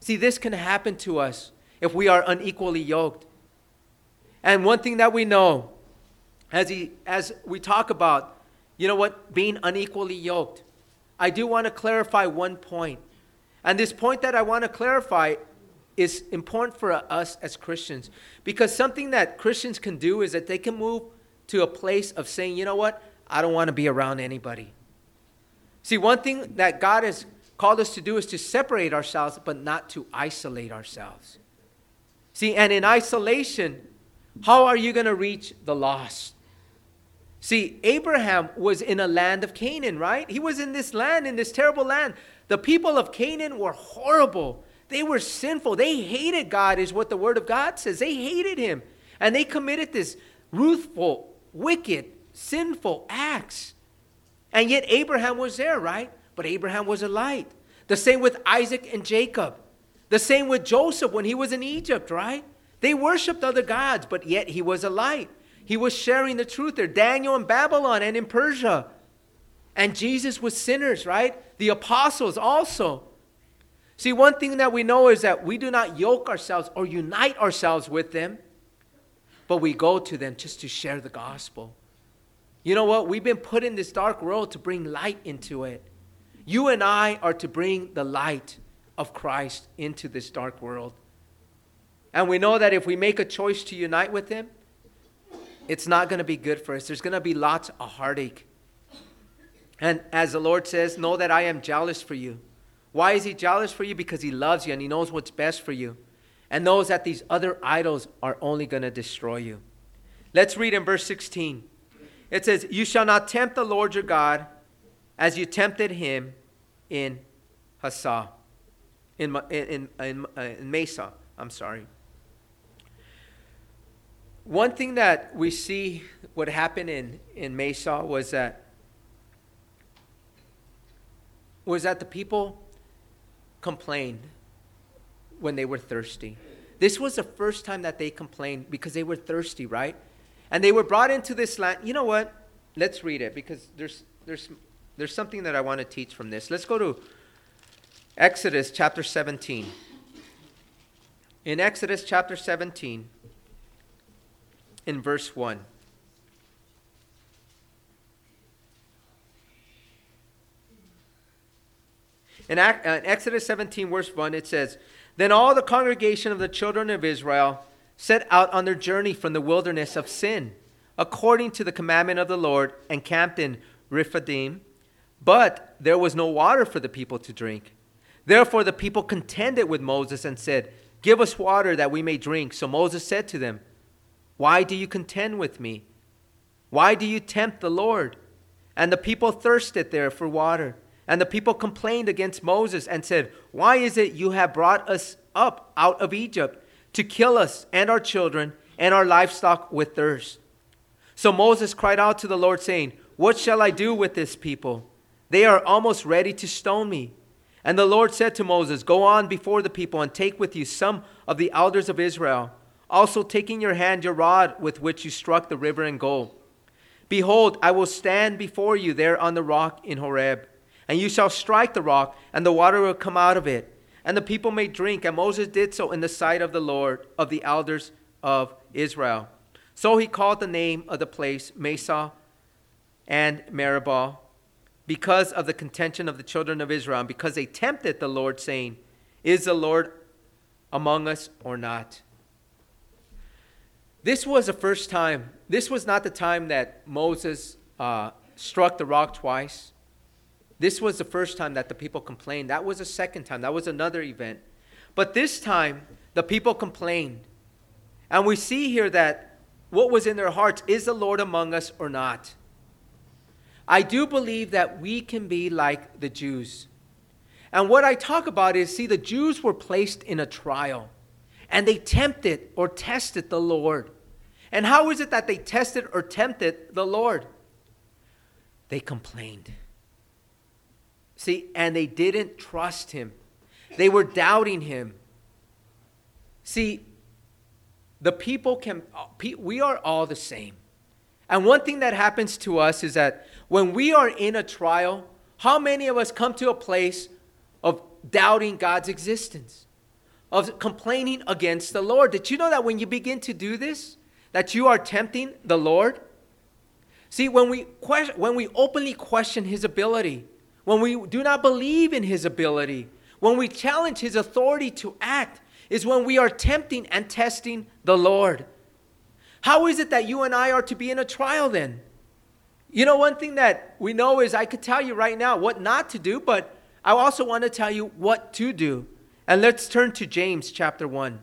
See, this can happen to us if we are unequally yoked. And one thing that we know, as, he, as we talk about, you know what, being unequally yoked, I do want to clarify one point. And this point that I want to clarify is important for us as Christians because something that Christians can do is that they can move to a place of saying, you know what, I don't want to be around anybody. See, one thing that God has called us to do is to separate ourselves, but not to isolate ourselves. See, and in isolation, how are you going to reach the lost? See, Abraham was in a land of Canaan, right? He was in this land, in this terrible land. The people of Canaan were horrible. They were sinful. They hated God, is what the Word of God says. They hated Him. And they committed this ruthful, wicked, sinful acts. And yet Abraham was there, right? But Abraham was a light. The same with Isaac and Jacob. The same with Joseph when he was in Egypt, right? They worshiped other gods, but yet he was a light. He was sharing the truth there. Daniel in Babylon and in Persia. And Jesus was sinners, right? The apostles also. See, one thing that we know is that we do not yoke ourselves or unite ourselves with them, but we go to them just to share the gospel. You know what? We've been put in this dark world to bring light into it. You and I are to bring the light of Christ into this dark world. And we know that if we make a choice to unite with Him, it's not going to be good for us. There's going to be lots of heartache. And as the Lord says, know that I am jealous for you. Why is He jealous for you? Because He loves you and He knows what's best for you and knows that these other idols are only going to destroy you. Let's read in verse 16. It says, You shall not tempt the Lord your God as you tempted him in Massah, in, in, in, uh, in Massah. I'm sorry. One thing that we see what happened in, in Massah was that was that the people complained when they were thirsty. This was the first time that they complained because they were thirsty, right? And they were brought into this land. You know what? Let's read it because there's there's there's something that I want to teach from this. Let's go to Exodus chapter 17. In Exodus chapter 17 in verse 1. In uh, Exodus 17, verse 1, it says, Then all the congregation of the children of Israel set out on their journey from the wilderness of Sin, according to the commandment of the Lord, and camped in Rephidim. But there was no water for the people to drink. Therefore the people contended with Moses and said, Give us water that we may drink. So Moses said to them, why do you contend with me? Why do you tempt the Lord? And the people thirsted there for water. And the people complained against Moses and said, Why is it you have brought us up out of Egypt to kill us and our children and our livestock with thirst? So Moses cried out to the Lord, saying, What shall I do with this people? They are almost ready to stone me. And the Lord said to Moses, Go on before the people and take with you some of the elders of Israel also taking your hand your rod with which you struck the river and go. Behold, I will stand before you there on the rock in Horeb, and you shall strike the rock, and the water will come out of it, and the people may drink. And Moses did so in the sight of the Lord, of the elders of Israel. So he called the name of the place Massah and Meribah, because of the contention of the children of Israel, and because they tempted the Lord, saying, Is the Lord among us or not? This was the first time, this was not the time that Moses uh, struck the rock twice. This was the first time that the people complained. That was the second time. That was another event. But this time, the people complained. And we see here that what was in their hearts is the Lord among us or not? I do believe that we can be like the Jews. And what I talk about is see, the Jews were placed in a trial and they tempted or tested the Lord. And how is it that they tested or tempted the Lord? They complained. See, and they didn't trust him. They were doubting him. See, the people can, we are all the same. And one thing that happens to us is that when we are in a trial, how many of us come to a place of doubting God's existence? of complaining against the Lord. Did you know that when you begin to do this, that you are tempting the Lord? See, when we question, when we openly question his ability, when we do not believe in his ability, when we challenge his authority to act, is when we are tempting and testing the Lord. How is it that you and I are to be in a trial then? You know, one thing that we know is I could tell you right now what not to do, but I also want to tell you what to do. And let's turn to James chapter 1.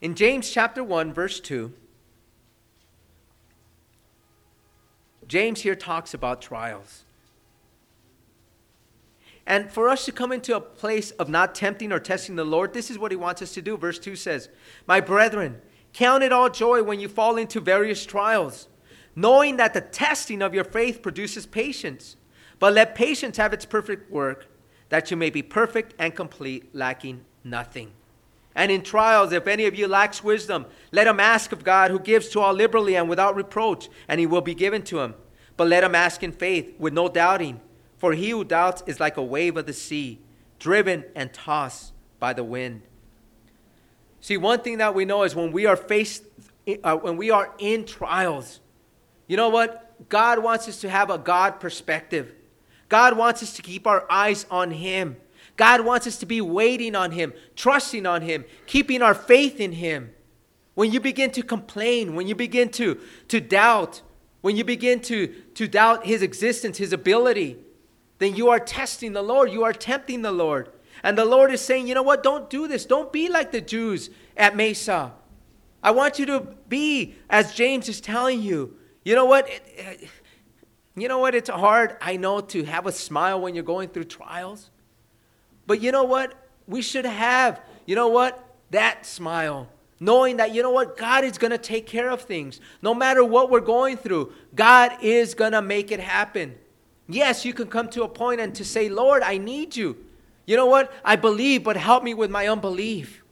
In James chapter 1, verse 2, James here talks about trials. And for us to come into a place of not tempting or testing the Lord, this is what he wants us to do. Verse 2 says, My brethren, count it all joy when you fall into various trials knowing that the testing of your faith produces patience. But let patience have its perfect work, that you may be perfect and complete, lacking nothing. And in trials, if any of you lacks wisdom, let him ask of God, who gives to all liberally and without reproach, and he will be given to him. But let him ask in faith, with no doubting. For he who doubts is like a wave of the sea, driven and tossed by the wind. See, one thing that we know is when we are faced, uh, when we are in trials, you know what? God wants us to have a God perspective. God wants us to keep our eyes on Him. God wants us to be waiting on Him, trusting on Him, keeping our faith in Him. When you begin to complain, when you begin to, to doubt, when you begin to, to doubt His existence, His ability, then you are testing the Lord. You are tempting the Lord. And the Lord is saying, you know what? Don't do this. Don't be like the Jews at Massah. I want you to be as James is telling you. You know what? It, it, you know what? It's hard, I know, to have a smile when you're going through trials. But you know what? We should have, you know what? That smile. Knowing that, you know what? God is going to take care of things. No matter what we're going through, God is going to make it happen. Yes, you can come to a point and to say, Lord, I need you. You know what? I believe, but help me with my unbelief.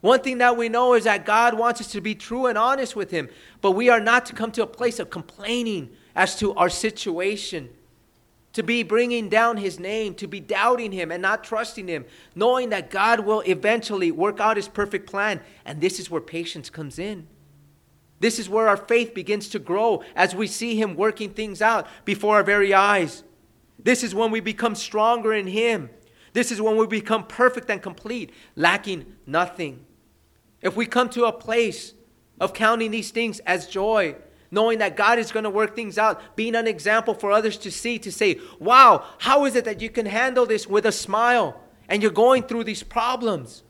One thing that we know is that God wants us to be true and honest with Him, but we are not to come to a place of complaining as to our situation, to be bringing down His name, to be doubting Him and not trusting Him, knowing that God will eventually work out His perfect plan. And this is where patience comes in. This is where our faith begins to grow as we see Him working things out before our very eyes. This is when we become stronger in Him. This is when we become perfect and complete, lacking nothing. If we come to a place of counting these things as joy, knowing that God is going to work things out, being an example for others to see, to say, wow, how is it that you can handle this with a smile and you're going through these problems?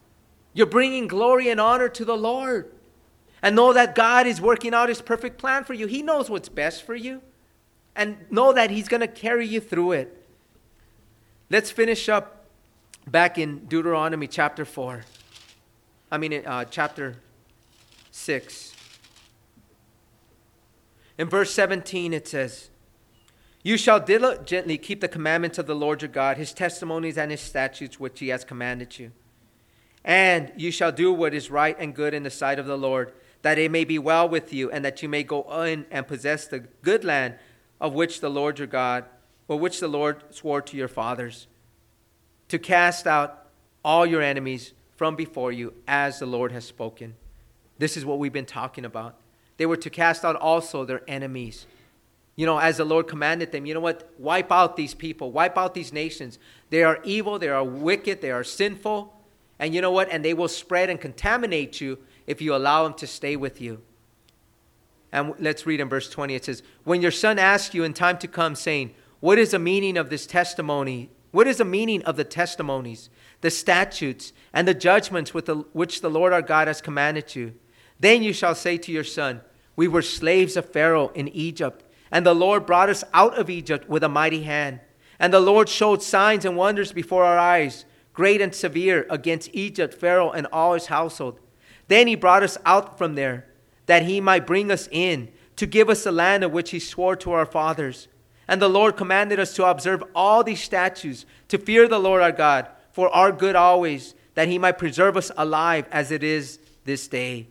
You're bringing glory and honor to the Lord. And know that God is working out His perfect plan for you. He knows what's best for you. And know that He's going to carry you through it. Let's finish up back in Deuteronomy chapter 4. I mean, uh, chapter 6. In verse 17, it says, You shall diligently keep the commandments of the Lord your God, his testimonies and his statutes which he has commanded you. And you shall do what is right and good in the sight of the Lord, that it may be well with you, and that you may go in and possess the good land of which the Lord your God, or which the Lord swore to your fathers, to cast out all your enemies from before you, as the Lord has spoken. This is what we've been talking about. They were to cast out also their enemies. You know, as the Lord commanded them, you know what? Wipe out these people, wipe out these nations. They are evil, they are wicked, they are sinful. And you know what? And they will spread and contaminate you if you allow them to stay with you. And let's read in verse 20. It says, When your son asks you in time to come, saying, What is the meaning of this testimony? What is the meaning of the testimonies the statutes, and the judgments with the, which the Lord our God has commanded you. Then you shall say to your son, We were slaves of Pharaoh in Egypt, and the Lord brought us out of Egypt with a mighty hand. And the Lord showed signs and wonders before our eyes, great and severe, against Egypt, Pharaoh, and all his household. Then he brought us out from there, that he might bring us in, to give us the land of which he swore to our fathers. And the Lord commanded us to observe all these statutes, to fear the Lord our God for our good always, that he might preserve us alive as it is this day.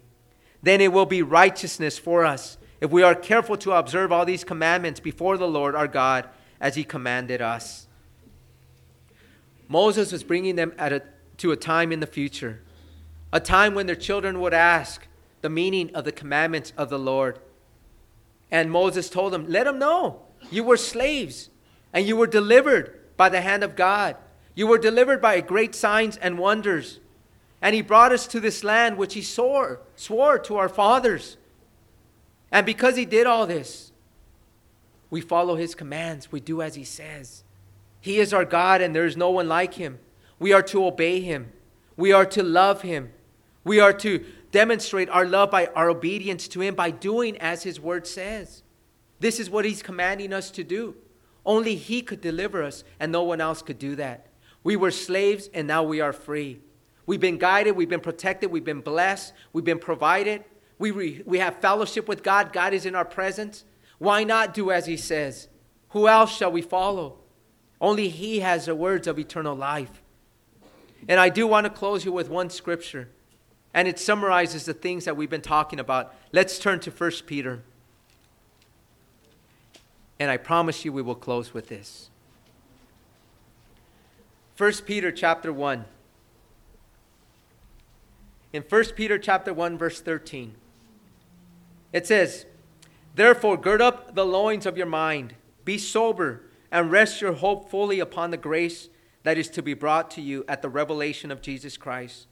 Then it will be righteousness for us if we are careful to observe all these commandments before the Lord our God as he commanded us. Moses was bringing them a, to a time in the future, a time when their children would ask the meaning of the commandments of the Lord. And Moses told them, Let them know you were slaves and you were delivered by the hand of God. You were delivered by great signs and wonders. And he brought us to this land which he swore, swore to our fathers. And because he did all this, we follow his commands. We do as he says. He is our God, and there is no one like him. We are to obey him. We are to love him. We are to demonstrate our love by our obedience to him by doing as his word says. This is what he's commanding us to do. Only he could deliver us, and no one else could do that. We were slaves and now we are free. We've been guided, we've been protected, we've been blessed, we've been provided. We, re, we have fellowship with God, God is in our presence. Why not do as He says? Who else shall we follow? Only He has the words of eternal life. And I do want to close you with one scripture, and it summarizes the things that we've been talking about. Let's turn to 1 Peter. And I promise you we will close with this. 1 Peter chapter 1. In 1 Peter chapter 1 verse 13. It says, "Therefore gird up the loins of your mind, be sober, and rest your hope fully upon the grace that is to be brought to you at the revelation of Jesus Christ.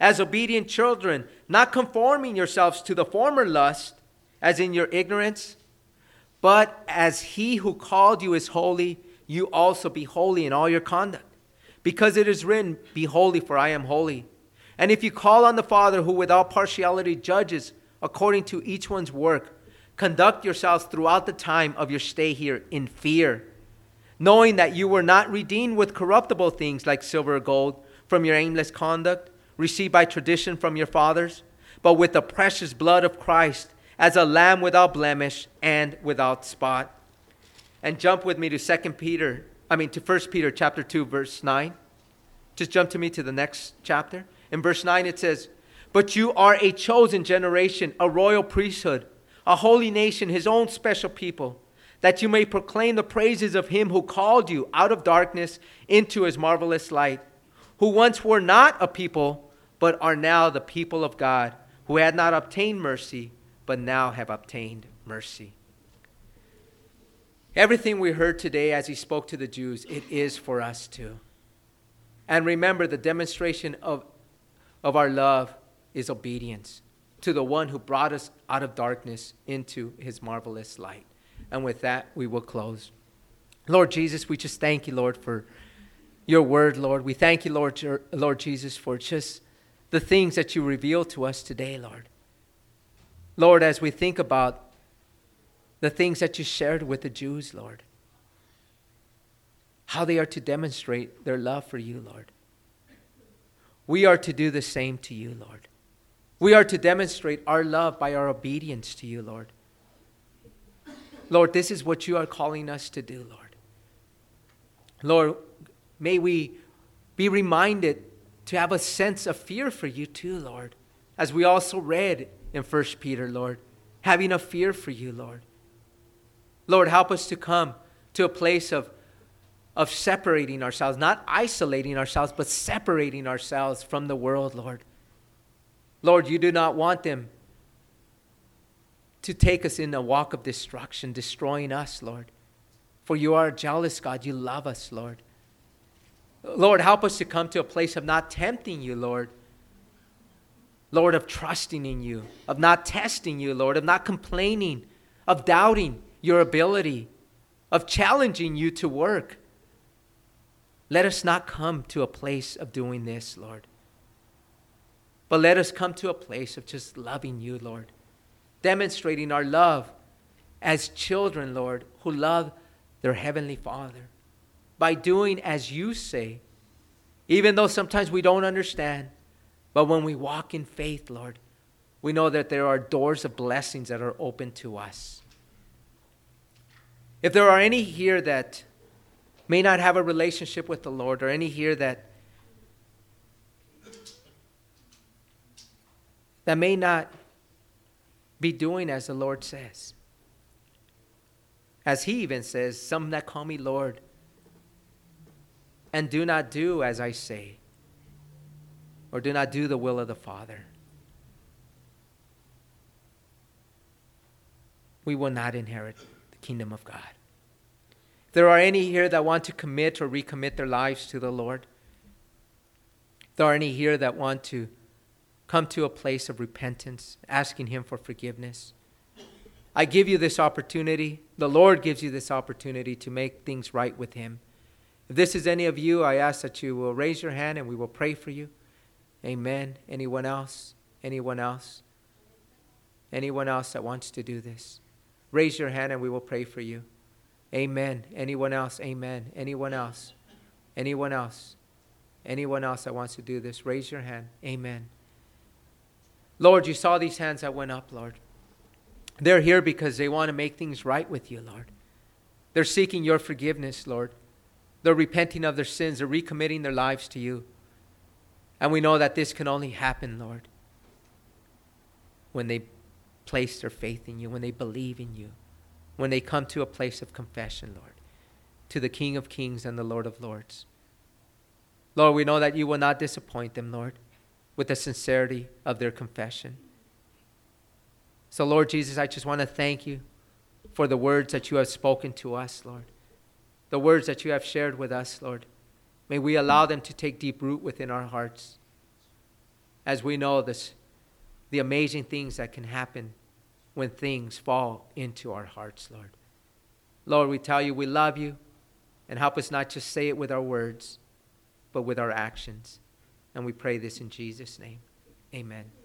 As obedient children, not conforming yourselves to the former lust, as in your ignorance, but as he who called you is holy, you also be holy in all your conduct." because it is written, Be holy, for I am holy. And if you call on the Father, who without partiality judges according to each one's work, conduct yourselves throughout the time of your stay here in fear, knowing that you were not redeemed with corruptible things like silver or gold from your aimless conduct, received by tradition from your fathers, but with the precious blood of Christ as a lamb without blemish and without spot. And jump with me to 2 Peter, I mean to 1 Peter chapter 2 verse 9. Just jump to me to the next chapter. In verse 9 it says, "But you are a chosen generation, a royal priesthood, a holy nation, his own special people, that you may proclaim the praises of him who called you out of darkness into his marvelous light, who once were not a people, but are now the people of God, who had not obtained mercy, but now have obtained mercy." Everything we heard today as he spoke to the Jews, it is for us too. And remember, the demonstration of, of our love is obedience to the one who brought us out of darkness into his marvelous light. And with that, we will close. Lord Jesus, we just thank you, Lord, for your word, Lord. We thank you, Lord, Lord Jesus, for just the things that you reveal to us today, Lord. Lord, as we think about the things that you shared with the Jews, Lord, how they are to demonstrate their love for you, Lord. We are to do the same to you, Lord. We are to demonstrate our love by our obedience to you, Lord. Lord, this is what you are calling us to do, Lord. Lord, may we be reminded to have a sense of fear for you too, Lord, as we also read in 1 Peter, Lord, having a fear for you, Lord. Lord, help us to come to a place of of separating ourselves, not isolating ourselves, but separating ourselves from the world, Lord. Lord, you do not want them to take us in a walk of destruction, destroying us, Lord. For you are a jealous God. You love us, Lord. Lord, help us to come to a place of not tempting you, Lord. Lord, of trusting in you, of not testing you, Lord, of not complaining, of doubting your ability, of challenging you to work. Let us not come to a place of doing this, Lord. But let us come to a place of just loving you, Lord. Demonstrating our love as children, Lord, who love their Heavenly Father. By doing as you say, even though sometimes we don't understand. But when we walk in faith, Lord, we know that there are doors of blessings that are open to us. If there are any here that may not have a relationship with the Lord, or any here that that may not be doing as the Lord says. As he even says, some that call me Lord and do not do as I say, or do not do the will of the Father. We will not inherit the kingdom of God there are any here that want to commit or recommit their lives to the Lord, there are any here that want to come to a place of repentance, asking Him for forgiveness, I give you this opportunity. The Lord gives you this opportunity to make things right with Him. If this is any of you, I ask that you will raise your hand and we will pray for you. Amen. Anyone else? Anyone else? Anyone else that wants to do this? Raise your hand and we will pray for you. Amen. Anyone else? Amen. Anyone else? Anyone else? Anyone else that wants to do this? Raise your hand. Amen. Lord, you saw these hands that went up, Lord. They're here because they want to make things right with you, Lord. They're seeking your forgiveness, Lord. They're repenting of their sins. They're recommitting their lives to you. And we know that this can only happen, Lord, when they place their faith in you, when they believe in you when they come to a place of confession, Lord, to the King of Kings and the Lord of Lords. Lord, we know that you will not disappoint them, Lord, with the sincerity of their confession. So, Lord Jesus, I just want to thank you for the words that you have spoken to us, Lord. The words that you have shared with us, Lord. May we allow them to take deep root within our hearts as we know this, the amazing things that can happen when things fall into our hearts, Lord. Lord, we tell you we love you and help us not just say it with our words, but with our actions. And we pray this in Jesus' name. Amen.